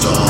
star.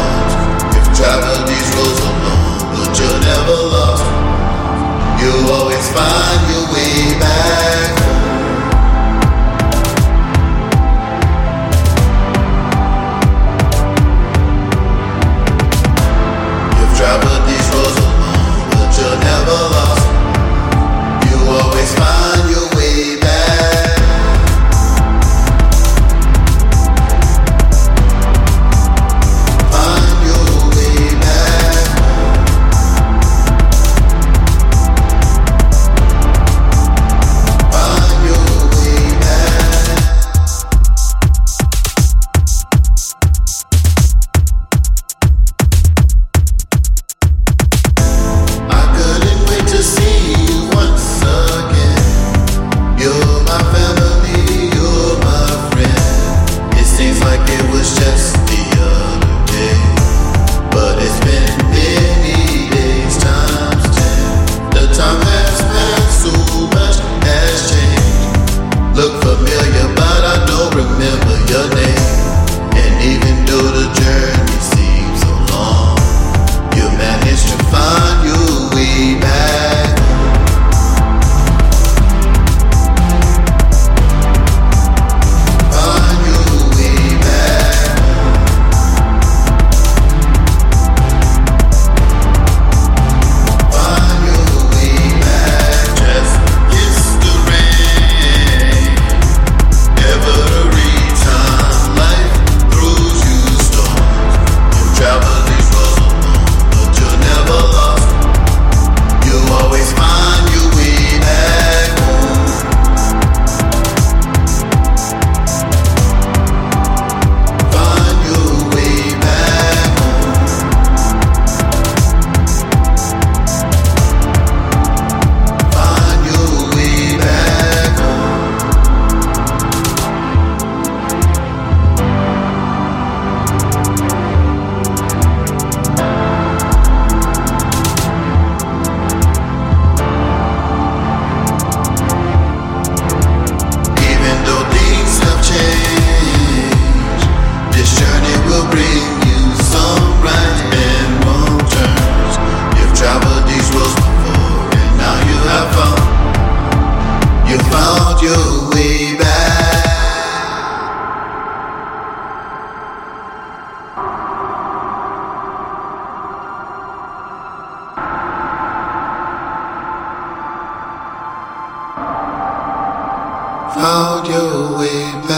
Found your way back.